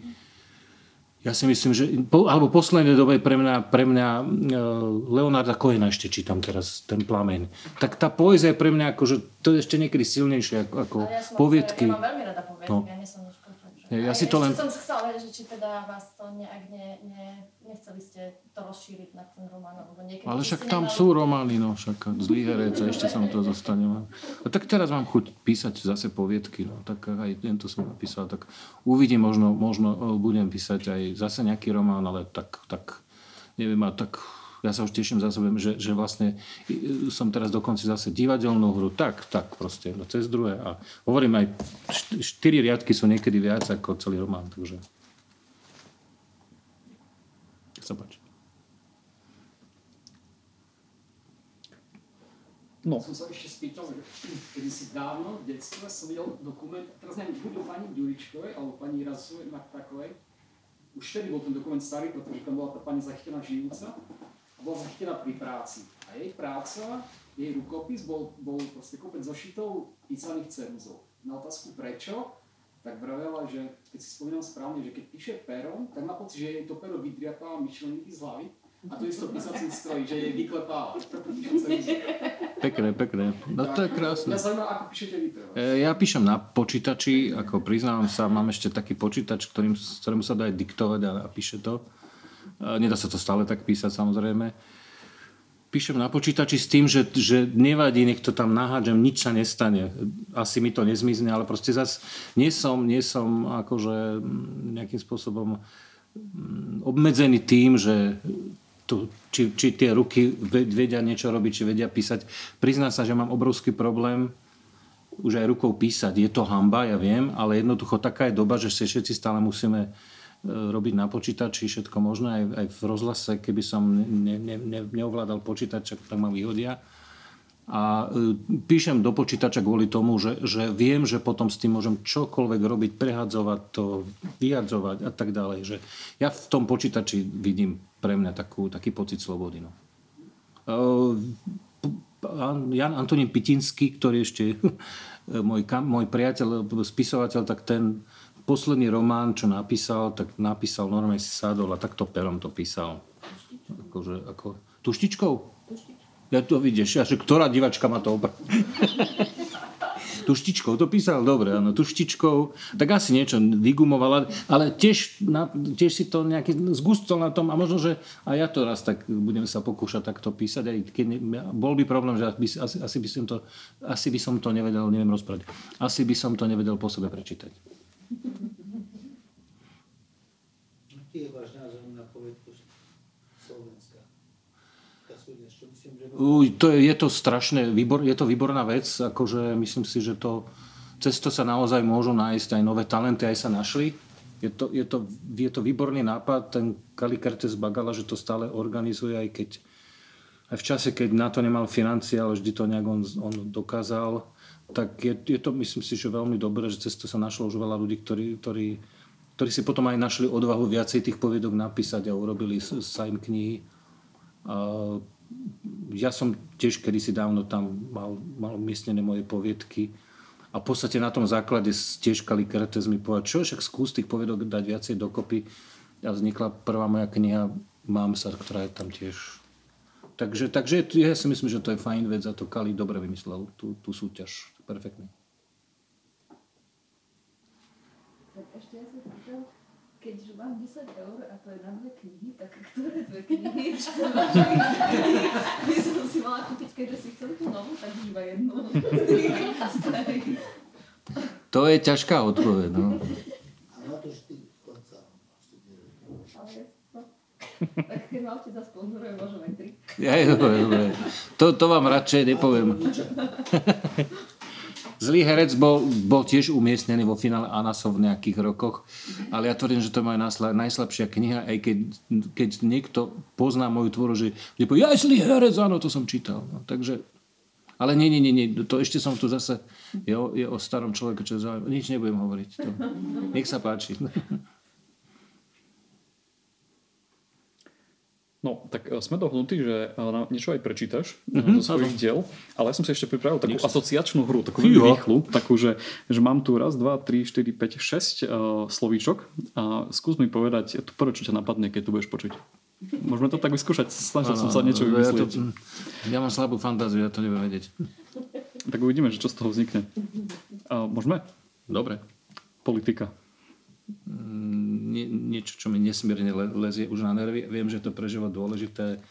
Ja si myslím, že, alebo v poslednej dobe pre mňa, pre mňa e, Leonarda Cohena ešte čítam teraz, ten plameň. Tak tá poézia je pre mňa akože, to je ešte niekedy silnejšie ako, ako ja poviedky. Ja mám veľmi rada poviedky, no. ja nie som ja, ja si to len... som chcela vedieť, že či teda vás to nejak ne, ne, nechceli ste to rozšíriť na ten román, alebo niekedy... Ale však tam nemali... sú romány, no však zlý herec a ešte sa mu to zostane. A tak teraz mám chuť písať zase poviedky, no tak aj tento som napísal, tak uvidím, možno, možno budem písať aj zase nejaký román, ale tak, tak neviem, a tak ja sa už teším za sebe, že, že vlastne som teraz dokonca zase divadelnú hru, tak, tak proste, no cez druhé. A hovorím aj, štyri riadky sú niekedy viac ako celý román, takže... Sa páči. No. Som sa ešte spýtal, že kedy si dávno v detstve som videl dokument, teraz neviem, buď o pani Ďuričkovej alebo pani Razovej Maktakovej. Už vtedy bol ten dokument starý, pretože tam bola tá pani zachytená žijúca bola zachytená pri práci. A jej práca, jej rukopis bol, bol proste kopec zošitov písaných ceruzov. Na otázku prečo, tak vravela, že keď si spomínam správne, že keď píše perom, tak má pocit, že jej to pero vydriapáva myšlenky z hlavy. A to isto písacím stroji, že jej vyklepáva. Pekné, pekné. No to je krásne. Ja zaujímavé, ako píšete vy e, Ja píšem na počítači, ako priznávam sa, mám ešte taký počítač, ktorým, ktorému sa dá aj diktovať a, a píše to. Nedá sa to stále tak písať samozrejme. Píšem na počítači s tým, že, že nevadí, nech to tam nahádžem, nič sa nestane. Asi mi to nezmizne, ale proste zase nie som, nie som akože nejakým spôsobom mm, obmedzený tým, že to, či, či tie ruky vedia niečo robiť, či vedia písať. Priznám sa, že mám obrovský problém už aj rukou písať. Je to hamba, ja viem, ale jednoducho taká je doba, že si všetci stále musíme robiť na počítači, všetko možné, aj, aj v rozhlase, keby som ne, ne, ne, neovládal počítač, tak ma vyhodia. A e, píšem do počítača kvôli tomu, že, že viem, že potom s tým môžem čokoľvek robiť, prehadzovať to, vyhadzovať a tak ďalej. Že ja v tom počítači vidím pre mňa takú, taký pocit slobody. No. E, Jan Antonín Pitinský, ktorý ešte môj, môj priateľ, spisovateľ, tak ten posledný román, čo napísal, tak napísal normálne si sadol a takto perom to písal. Akože, ako, tuštičkou? Ja to vidíš, ja, že ktorá divačka má to opra- tuštičkou to písal, dobre, áno, tuštičkou, tak asi niečo vygumoval, ale tiež, na, tiež si to nejaký zgustol na tom a možno, že aj ja to raz tak budem sa pokúšať takto písať, aj keď ne, bol by problém, že by, asi, asi, by som to, asi by som to nevedel, neviem rozprávať, asi by som to nevedel po sebe prečítať. Aký je váš názor na povedku Slovenska? Uj, to je, je to strašné, výbor, je to výborná vec, akože myslím si, že to cesto sa naozaj môžu nájsť aj nové talenty, aj sa našli. Je to, je to, je to výborný nápad, ten Kalikertes Bagala, že to stále organizuje, aj keď aj v čase, keď na to nemal financie, ale vždy to nejak on, on dokázal tak je, je to, myslím si, že veľmi dobré, že cez to sa našlo už veľa ľudí, ktorí, ktorí, ktorí si potom aj našli odvahu viacej tých poviedok napísať a urobili sa im knihy. Ja som tiež kedysi dávno tam mal, mal umiestnené moje poviedky a v podstate na tom základe tiež Kali Kertes mi povedal, čo však skús tých poviedok dať viacej dokopy a vznikla prvá moja kniha Mám sa, ktorá je tam tiež. Takže, takže ja si myslím, že to je fajn vec a to Kali dobre vymyslel, tú, tú súťaž. Perfektne. Tak ešte ja sa pýtam, keďže mám 10 eur a to je na dve knihy, tak ktoré dve knihy? by som si mala kúpiť, keďže si chcem tú novú, tak iba jednu. to je ťažká odpoveď, no. Na to štyri konca. No. Tak keď ma otec zasponzoruje, môžem aj tri. Dobre. To, to vám radšej nepoviem. Zlý herec bol, bol tiež umiestnený vo finále Anasov v nejakých rokoch, ale ja tvrdím, že to je najslabšia kniha, aj keď, keď niekto pozná moju tvoru, že je povie, ja zlý herec, áno, to som čítal. No, takže, ale nie, nie, nie, nie, to ešte som tu zase, je o, je o starom človeku, čo zaujímavé. Nič nebudem hovoriť. To. Nech sa páči. No, tak e, sme dohnutí, že e, nám niečo aj prečítaš mm-hmm, zo svojich diel, ale ja som si ešte pripravil takú asociačnú hru, takú veľmi rýchlu, takú, že, že mám tu raz, dva, tri, štyri, päť, šesť uh, slovíčok a skús mi povedať to prvé, čo ťa napadne, keď tu budeš počuť. Môžeme to tak vyskúšať, snažil som sa niečo vymyslieť. Ja, to, ja mám slabú fantáziu, ja to neviem vedieť. Tak uvidíme, že čo z toho vznikne. Uh, môžeme? Dobre. Politika nie, niečo, čo mi nesmierne lezie už na nervy. Viem, že to pre život dôležité,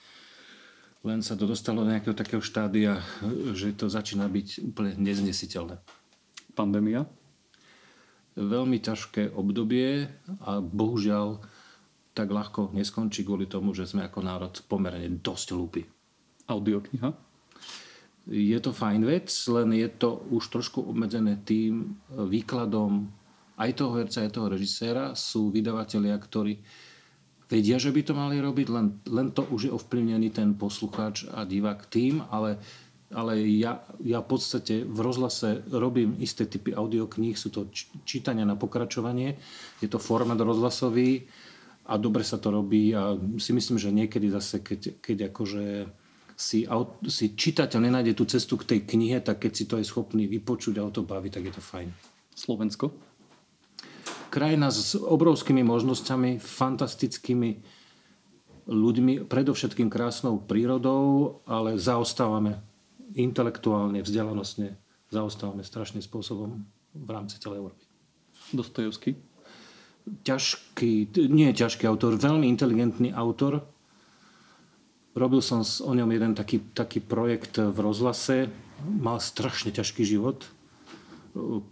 len sa to dostalo do nejakého takého štádia, že to začína byť úplne neznesiteľné. Pandémia? Veľmi ťažké obdobie a bohužiaľ tak ľahko neskončí kvôli tomu, že sme ako národ pomerne dosť hlúpi. Audiokniha? Je to fajn vec, len je to už trošku obmedzené tým výkladom aj toho herca, aj toho režiséra sú vydavatelia, ktorí vedia, že by to mali robiť, len, len to už je ovplyvnený ten poslucháč a divák tým, ale, ale ja, ja v podstate v rozhlase robím isté typy audiokníh, sú to čítania na pokračovanie, je to formát rozhlasový a dobre sa to robí a si myslím, že niekedy zase, keď, keď akože si, si čitateľ nenájde tú cestu k tej knihe, tak keď si to je schopný vypočuť a o to baví, tak je to fajn. Slovensko? Krajina s obrovskými možnosťami, fantastickými ľuďmi, predovšetkým krásnou prírodou, ale zaostávame intelektuálne, vzdelanostne, zaostávame strašným spôsobom v rámci celej Európy. Dostojevský? Ťažký, nie ťažký autor, veľmi inteligentný autor. Robil som o ňom jeden taký, taký projekt v rozhlase. Mal strašne ťažký život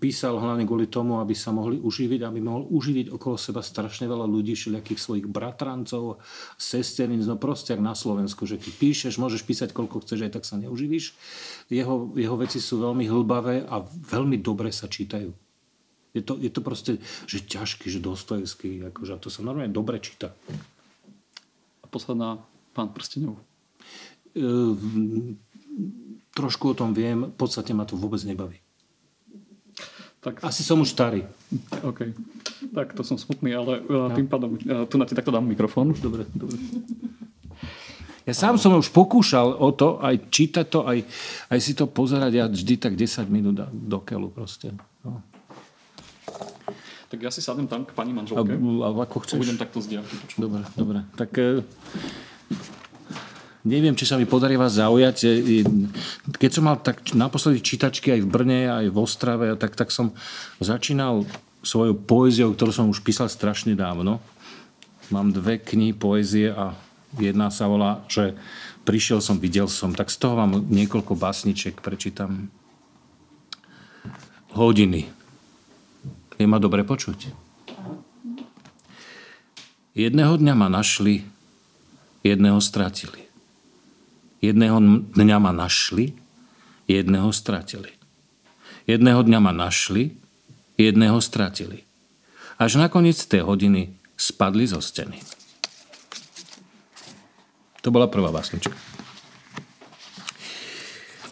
písal hlavne kvôli tomu, aby sa mohli uživiť, aby mohol uživiť okolo seba strašne veľa ľudí, všelijakých svojich bratrancov, sesterín, no proste na Slovensku, že ty píšeš, môžeš písať koľko chceš, aj tak sa neuživíš. Jeho, jeho veci sú veľmi hlbavé a veľmi dobre sa čítajú. Je to, je to proste, že ťažký, že dostojevský, akože, to sa normálne dobre číta. A posledná, pán Prstenov. E, trošku o tom viem, v podstate ma to vôbec nebaví. Tak... Asi som už starý. OK. Tak to som smutný, ale uh, tým pádom uh, tu na ti takto dám mikrofón. Dobre, dobre. Ja sám som už pokúšal o to, aj čítať to, aj, aj si to pozerať, ja vždy tak 10 minút do keľu proste. No. Tak ja si sadnem tam k pani manželke. A, a ako chceš? Budem takto z Dobre, dobre. Tak Neviem, či sa mi podarí vás zaujať. Keď som mal tak naposledy čítačky aj v Brne, aj v Ostrave, tak, tak som začínal svojou poéziou, ktorú som už písal strašne dávno. Mám dve knihy poézie a jedna sa volá, že prišiel som, videl som. Tak z toho vám niekoľko básniček prečítam. Hodiny. Je ma dobre počuť. Jedného dňa ma našli, jedného stratili. Jedného dňa ma našli, jedného stratili. Jedného dňa ma našli, jedného stratili. Až nakoniec tej hodiny spadli zo steny. To bola prvá básnička.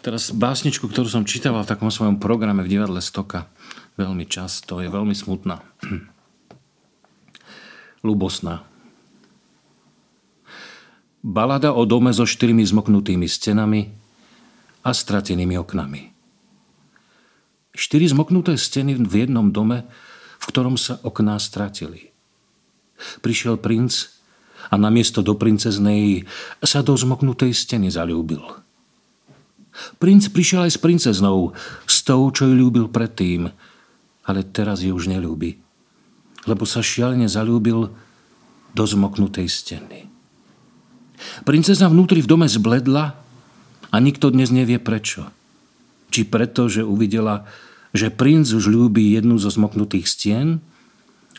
Teraz básničku, ktorú som čítal v takom svojom programe v divadle Stoka veľmi často, je veľmi smutná. Lubosná. Balada o dome so štyrmi zmoknutými stenami a stratenými oknami. Štyri zmoknuté steny v jednom dome, v ktorom sa okná stratili. Prišiel princ a namiesto do princeznej sa do zmoknutej steny zalúbil. Princ prišiel aj s princeznou, s tou, čo ju ľúbil predtým, ale teraz ju už nelúbi, lebo sa šialene zalúbil do zmoknutej steny. Princezna vnútri v dome zbledla a nikto dnes nevie prečo. Či preto, že uvidela, že princ už ľúbi jednu zo zmoknutých stien,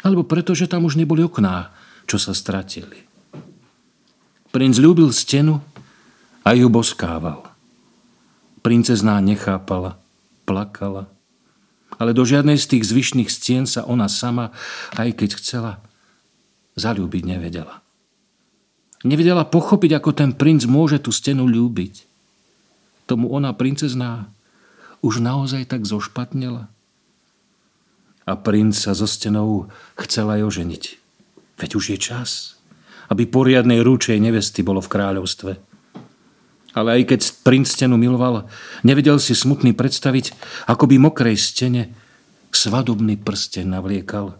alebo preto, že tam už neboli okná, čo sa stratili. Princ ľúbil stenu a ju boskával. Princezná nechápala, plakala, ale do žiadnej z tých zvyšných stien sa ona sama, aj keď chcela, zalúbiť nevedela. Nevedela pochopiť, ako ten princ môže tú stenu ľúbiť. Tomu ona, princezná, už naozaj tak zošpatnela. A princ sa so stenou chcela aj oženiť. Veď už je čas, aby poriadnej rúčej nevesty bolo v kráľovstve. Ale aj keď princ stenu miloval, nevedel si smutný predstaviť, ako by mokrej stene svadobný prsten navliekal.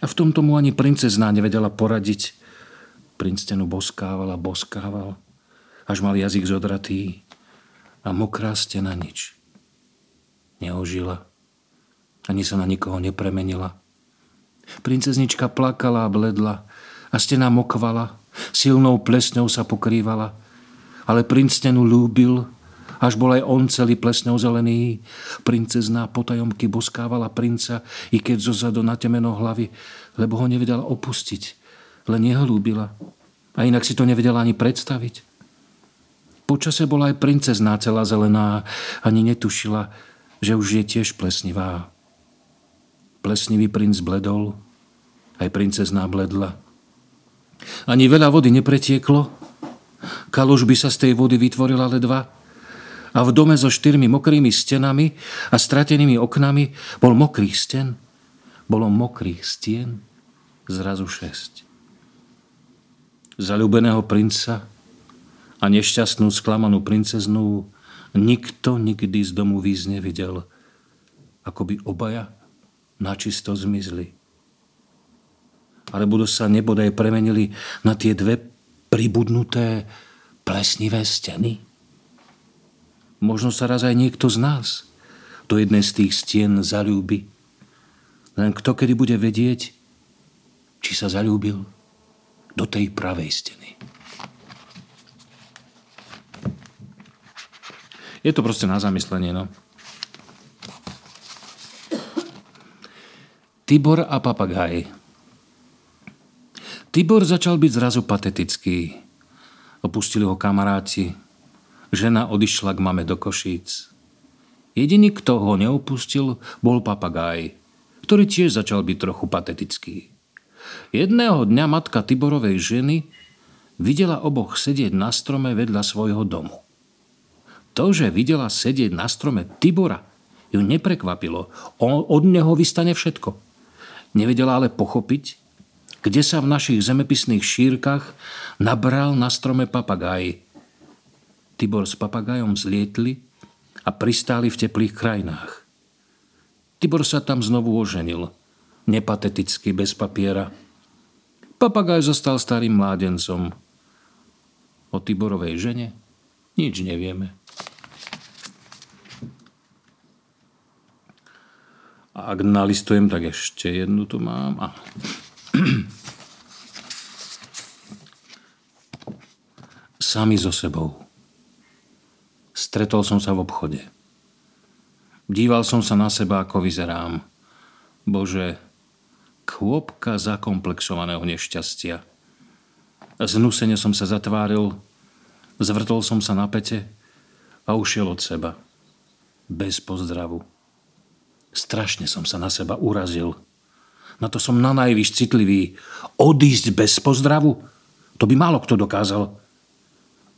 A v tomto mu ani princezná nevedela poradiť, Princ boskával a boskával, až mal jazyk zodratý a mokrá stena nič. Neožila, ani sa na nikoho nepremenila. Princeznička plakala a bledla a stena mokvala, silnou plesňou sa pokrývala, ale princ stenu lúbil, až bol aj on celý plesňou zelený. Princezná potajomky boskávala princa, i keď zozadu natemeno hlavy, lebo ho nevedela opustiť len jeho ľúbila. A inak si to nevedela ani predstaviť. Počase bola aj princezná celá zelená, ani netušila, že už je tiež plesnivá. Plesnivý princ bledol, aj princezná bledla. Ani veľa vody nepretieklo, kaluž by sa z tej vody vytvorila ledva a v dome so štyrmi mokrými stenami a stratenými oknami bol mokrých sten, bolo mokrých stien zrazu šesť zalúbeného princa a nešťastnú sklamanú princeznú nikto nikdy z domu víz nevidel, ako by obaja načisto zmizli. Alebo sa nebodaj premenili na tie dve pribudnuté plesnivé steny? Možno sa raz aj niekto z nás do jednej z tých stien zalúbi. Len kto kedy bude vedieť, či sa zalúbil do tej pravej steny. Je to proste na zamyslenie, no. Tibor a papagaj. Tibor začal byť zrazu patetický. Opustili ho kamaráti. Žena odišla k mame do Košíc. Jediný, kto ho neopustil, bol papagaj, ktorý tiež začal byť trochu patetický. Jedného dňa matka Tiborovej ženy videla oboch sedieť na strome vedľa svojho domu. To, že videla sedieť na strome Tibora, ju neprekvapilo. Od neho vystane všetko. Nevedela ale pochopiť, kde sa v našich zemepisných šírkach nabral na strome papagaj. Tibor s papagajom zlietli a pristáli v teplých krajinách. Tibor sa tam znovu oženil – nepateticky, bez papiera. Papagaj zostal starým mládencom. O Tiborovej žene nič nevieme. A ak nalistujem, tak ešte jednu tu mám. A... Sami so sebou. Stretol som sa v obchode. Díval som sa na seba, ako vyzerám. Bože, kôpka zakomplexovaného nešťastia. Znusene som sa zatváril, zvrtol som sa na pete a ušiel od seba. Bez pozdravu. Strašne som sa na seba urazil. Na to som na najvyš citlivý. Odísť bez pozdravu? To by málo kto dokázal.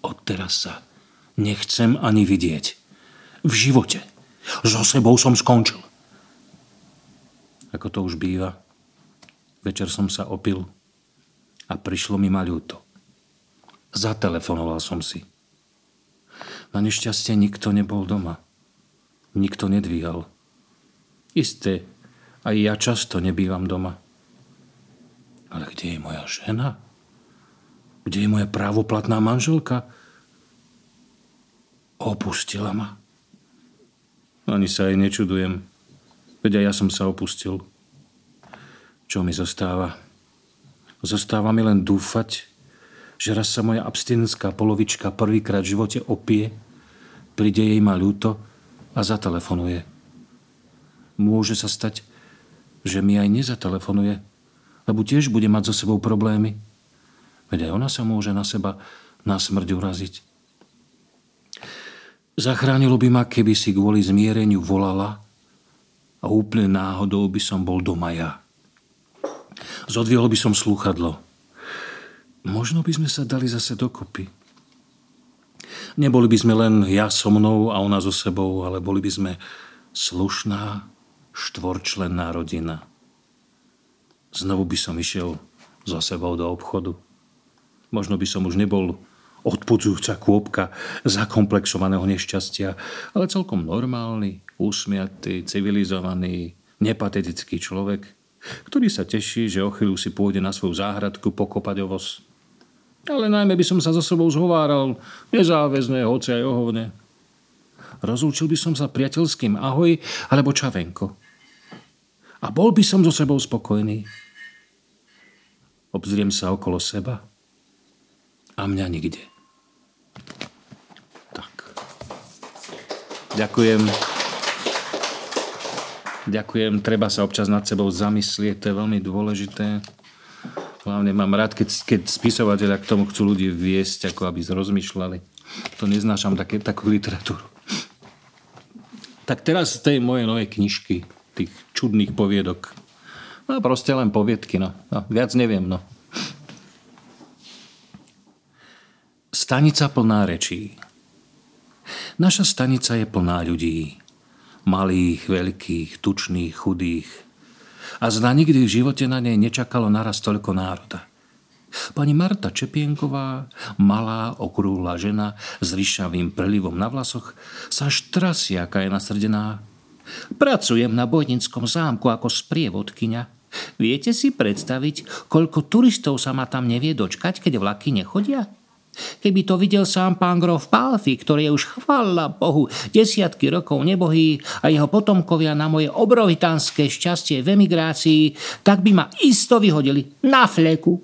Odteraz sa nechcem ani vidieť. V živote. So sebou som skončil. Ako to už býva, Večer som sa opil a prišlo mi ma ľúto. Zatelefonoval som si. Na nešťastie nikto nebol doma. Nikto nedvíhal. Isté, aj ja často nebývam doma. Ale kde je moja žena? Kde je moja právoplatná manželka? Opustila ma. Ani sa jej nečudujem. Veď aj ja som sa opustil. Čo mi zostáva? Zostáva mi len dúfať, že raz sa moja abstinenská polovička prvýkrát v živote opie, príde jej ma ľúto a zatelefonuje. Môže sa stať, že mi aj nezatelefonuje, lebo tiež bude mať so sebou problémy. Veď aj ona sa môže na seba na smrť uraziť. Zachránilo by ma, keby si kvôli zmiereniu volala a úplne náhodou by som bol doma ja. Zodviehol by som slúchadlo. Možno by sme sa dali zase dokopy. Neboli by sme len ja so mnou a ona so sebou, ale boli by sme slušná, štvorčlenná rodina. Znovu by som išiel so sebou do obchodu. Možno by som už nebol odpudzujúca kôpka zakomplexovaného nešťastia, ale celkom normálny, usmiatý, civilizovaný, nepatetický človek, ktorý sa teší, že o chvíľu si pôjde na svoju záhradku pokopať ovoz. Ale najmä by som sa za sebou zhováral, nezáväzné, hoci aj ohovne. Rozlúčil by som sa priateľským ahoj alebo čavenko. A bol by som so sebou spokojný. Obzriem sa okolo seba a mňa nikde. Tak. Ďakujem. Ďakujem. Treba sa občas nad sebou zamyslieť, to je veľmi dôležité. Hlavne mám rád, keď, keď spisovateľa k tomu chcú ľudí viesť, ako aby rozmýšľali. To neznášam také, takú literatúru. Tak teraz z tej mojej novej knižky, tých čudných poviedok. No proste len poviedky, no. no viac neviem, no. Stanica plná rečí. Naša stanica je plná ľudí. Malých, veľkých, tučných, chudých. A zna nikdy v živote na nej nečakalo naraz toľko národa. Pani Marta Čepienková, malá, okrúhla žena s ryšavým prelivom na vlasoch, sa až trasie, aká je nasrdená. Pracujem na Bojnickom zámku ako sprievodkyňa. Viete si predstaviť, koľko turistov sa ma tam nevie dočkať, keď vlaky nechodia? Keby to videl sám pán grof Palfi, ktorý je už chvála Bohu desiatky rokov nebohý a jeho potomkovia na moje obrovitánske šťastie v emigrácii, tak by ma isto vyhodili na fleku.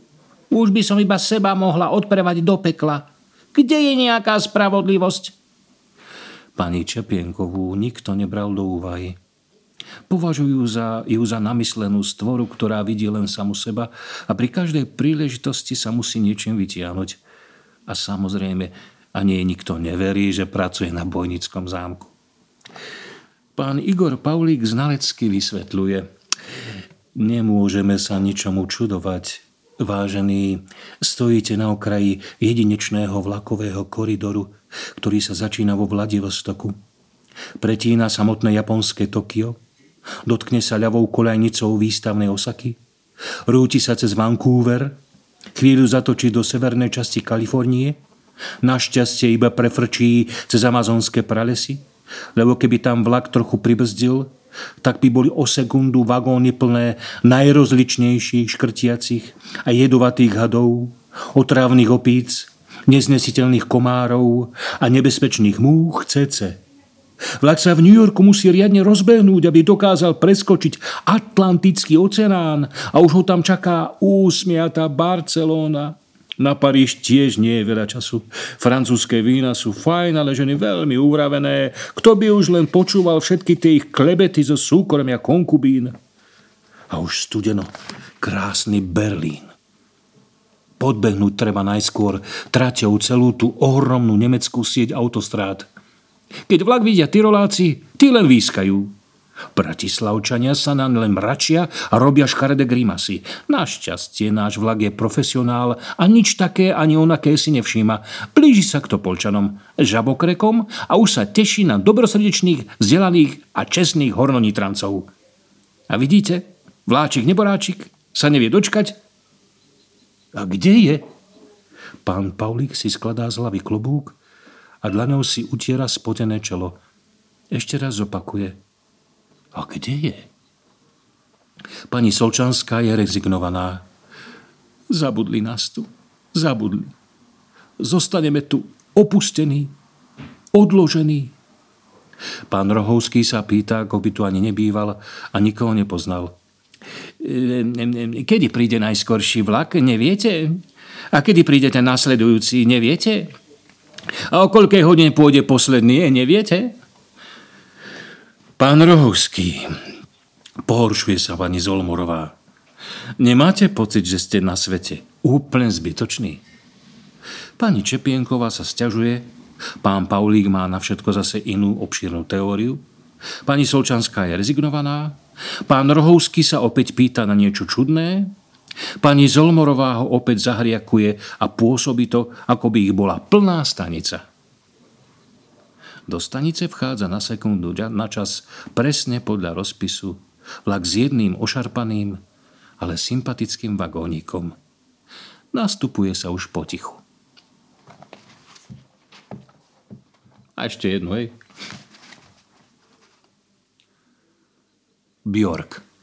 Už by som iba seba mohla odprevať do pekla. Kde je nejaká spravodlivosť? Pani Čepienkovú nikto nebral do úvahy. Považujú za, ju za namyslenú stvoru, ktorá vidí len samu seba a pri každej príležitosti sa musí niečím vytiahnuť. A samozrejme, ani nikto neverí, že pracuje na bojnickom zámku. Pán Igor Paulík znalecky vysvetľuje, nemôžeme sa ničomu čudovať, vážení, stojíte na okraji jedinečného vlakového koridoru, ktorý sa začína vo Vladivostoku. Pretína samotné japonské Tokio, dotkne sa ľavou koľajnicou výstavnej Osaky, rúti sa cez Vancouver, Chvíľu zatočí do severnej časti Kalifornie, našťastie iba prefrčí cez amazonské pralesy, lebo keby tam vlak trochu pribrzdil, tak by boli o sekundu vagóny plné najrozličnejších škrtiacich a jedovatých hadov, otrávnych opíc, neznesiteľných komárov a nebezpečných múch cece. Vlak sa v New Yorku musí riadne rozbehnúť, aby dokázal preskočiť Atlantický oceán a už ho tam čaká úsmiatá Barcelona. Na Paríž tiež nie je veľa času. Francúzske vína sú fajn, ale ženy veľmi uravené. Kto by už len počúval všetky tie ich klebety zo súkromia konkubín? A už studeno. Krásny Berlín. Podbehnúť treba najskôr traťou celú tú ohromnú nemeckú sieť autostrád – keď vlak vidia Tyroláci, tí len výskajú. Bratislavčania sa nám len mračia a robia škaredé grimasy. Našťastie náš vlak je profesionál a nič také ani onaké si nevšíma. Blíži sa k Topolčanom, žabokrekom a už sa teší na dobrosrdečných, vzdelaných a čestných hornonitrancov. A vidíte, vláčik neboráčik sa nevie dočkať. A kde je? Pán Paulík si skladá z hlavy klobúk a dlaňou si utiera spotené čelo. Ešte raz opakuje. A kde je? Pani Solčanská je rezignovaná. Zabudli nás tu. Zabudli. Zostaneme tu opustení, odložení. Pán Rohovský sa pýta, ako by tu ani nebýval a nikoho nepoznal. Kedy príde najskorší vlak, neviete? A kedy príde ten nasledujúci, neviete? A o koľkej hodine pôjde posledný, neviete? Pán Rohovský, pohoršuje sa pani Zolmorová. Nemáte pocit, že ste na svete úplne zbytočný? Pani Čepienková sa stiažuje, pán Paulík má na všetko zase inú obšírnu teóriu, pani Solčanská je rezignovaná, pán Rohovský sa opäť pýta na niečo čudné, pani Zolmorová ho opäť zahriakuje a pôsobí to, ako by ich bola plná stanica. Do stanice vchádza na sekundu na čas presne podľa rozpisu vlak s jedným ošarpaným, ale sympatickým vagónikom. Nastupuje sa už potichu. A ešte jedno, hej. Bjork.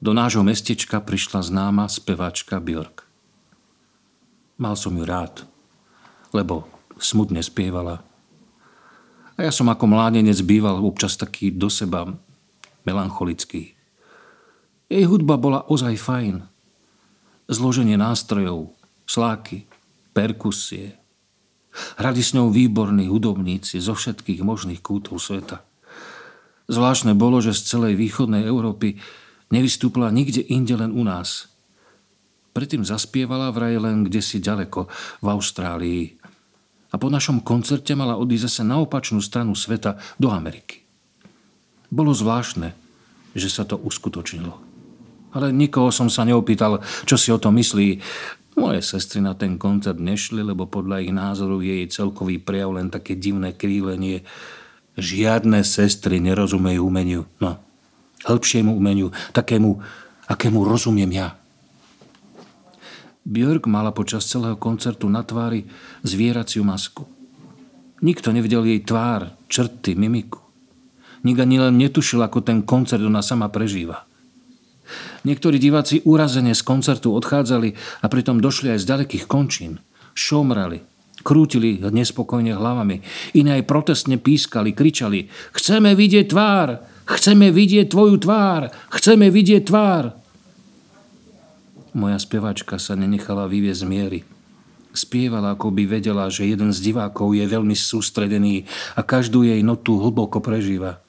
Do nášho mestečka prišla známa speváčka Bjork. Mal som ju rád, lebo smutne spievala. A ja som ako mládenec býval občas taký do seba melancholický. Jej hudba bola ozaj fajn. Zloženie nástrojov, sláky, perkusie, Hrali s ňou výborní hudobníci zo všetkých možných kútov sveta. Zvláštne bolo, že z celej východnej Európy nevystúpila nikde inde len u nás. Predtým zaspievala vraj len kde si ďaleko, v Austrálii. A po našom koncerte mala odísť zase na opačnú stranu sveta do Ameriky. Bolo zvláštne, že sa to uskutočnilo. Ale nikoho som sa neopýtal, čo si o tom myslí. Moje sestry na ten koncert nešli, lebo podľa ich názoru je jej celkový prejav len také divné krílenie. Žiadne sestry nerozumejú umeniu. No, hĺbšiemu umeniu, takému, akému rozumiem ja. Björk mala počas celého koncertu na tvári zvieraciu masku. Nikto nevidel jej tvár, črty, mimiku. Nik ani len netušil, ako ten koncert ona sama prežíva. Niektorí diváci úrazene z koncertu odchádzali a pritom došli aj z ďalekých končín. Šomrali, krútili nespokojne hlavami. Iné aj protestne pískali, kričali Chceme vidieť tvár! Chceme vidieť tvoju tvár! Chceme vidieť tvár! Moja spevačka sa nenechala vyviezť miery. Spievala, ako by vedela, že jeden z divákov je veľmi sústredený a každú jej notu hlboko prežíva.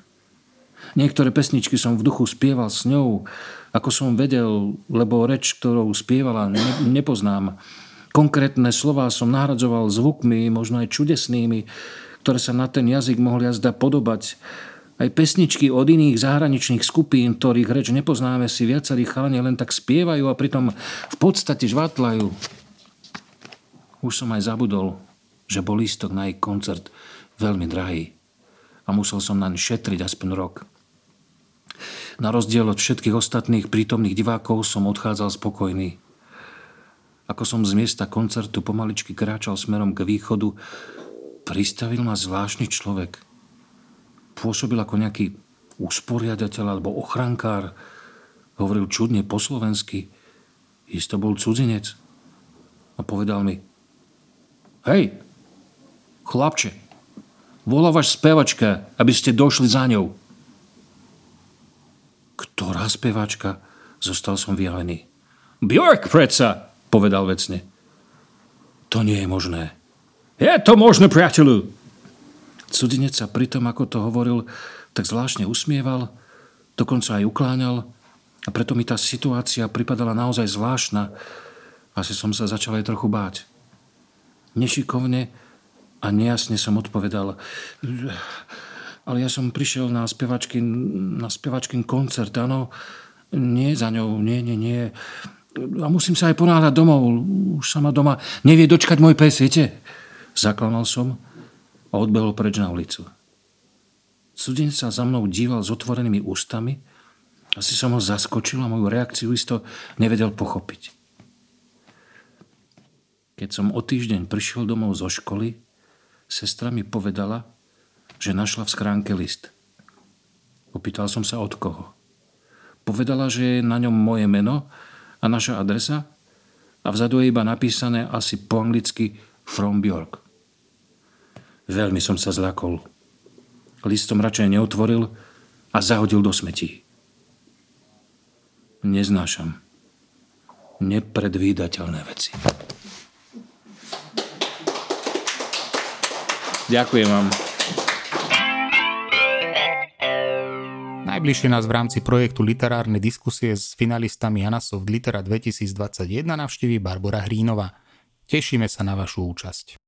Niektoré pesničky som v duchu spieval s ňou, ako som vedel, lebo reč, ktorou spievala, ne, nepoznám. Konkrétne slova som nahradzoval zvukmi, možno aj čudesnými, ktoré sa na ten jazyk mohli jazda podobať. Aj pesničky od iných zahraničných skupín, ktorých reč nepoznáme, si viacerí chalani len tak spievajú a pritom v podstate žvatlajú. Už som aj zabudol, že bol lístok na ich koncert veľmi drahý a musel som naň šetriť aspoň rok. Na rozdiel od všetkých ostatných prítomných divákov som odchádzal spokojný. Ako som z miesta koncertu pomaličky kráčal smerom k východu, pristavil ma zvláštny človek. Pôsobil ako nejaký usporiadateľ alebo ochrankár. Hovoril čudne po slovensky. Isto bol cudzinec. A povedal mi, hej, chlapče, volá vaš spevačka, aby ste došli za ňou. Ktorá speváčka? Zostal som vyjavený. Björk predsa, povedal vecne. To nie je možné. Je to možné, priateľu. Cudinec sa pritom, ako to hovoril, tak zvláštne usmieval, dokonca aj ukláňal a preto mi tá situácia pripadala naozaj zvláštna. Asi som sa začal aj trochu báť. Nešikovne a nejasne som odpovedal ale ja som prišiel na spevačky, na spevačkyn koncert, áno, nie za ňou, nie, nie, nie. A musím sa aj ponáhľať domov, už sa ma doma nevie dočkať môj pes, viete? Zaklamal som a odbehol preč na ulicu. Cudin sa za mnou díval s otvorenými ústami, asi som ho zaskočil a moju reakciu isto nevedel pochopiť. Keď som o týždeň prišiel domov zo školy, sestra mi povedala, že našla v schránke list. Opýtal som sa od koho. Povedala, že je na ňom moje meno a naša adresa a vzadu je iba napísané asi po anglicky From Bjork. Veľmi som sa zlakol. List som radšej neotvoril a zahodil do smetí. Neznášam nepredvídateľné veci. Ďakujem vám. Najbližšie nás v rámci projektu Literárne diskusie s finalistami Anasoft Litera 2021 navštíví Barbara Hrínova. Tešíme sa na vašu účasť.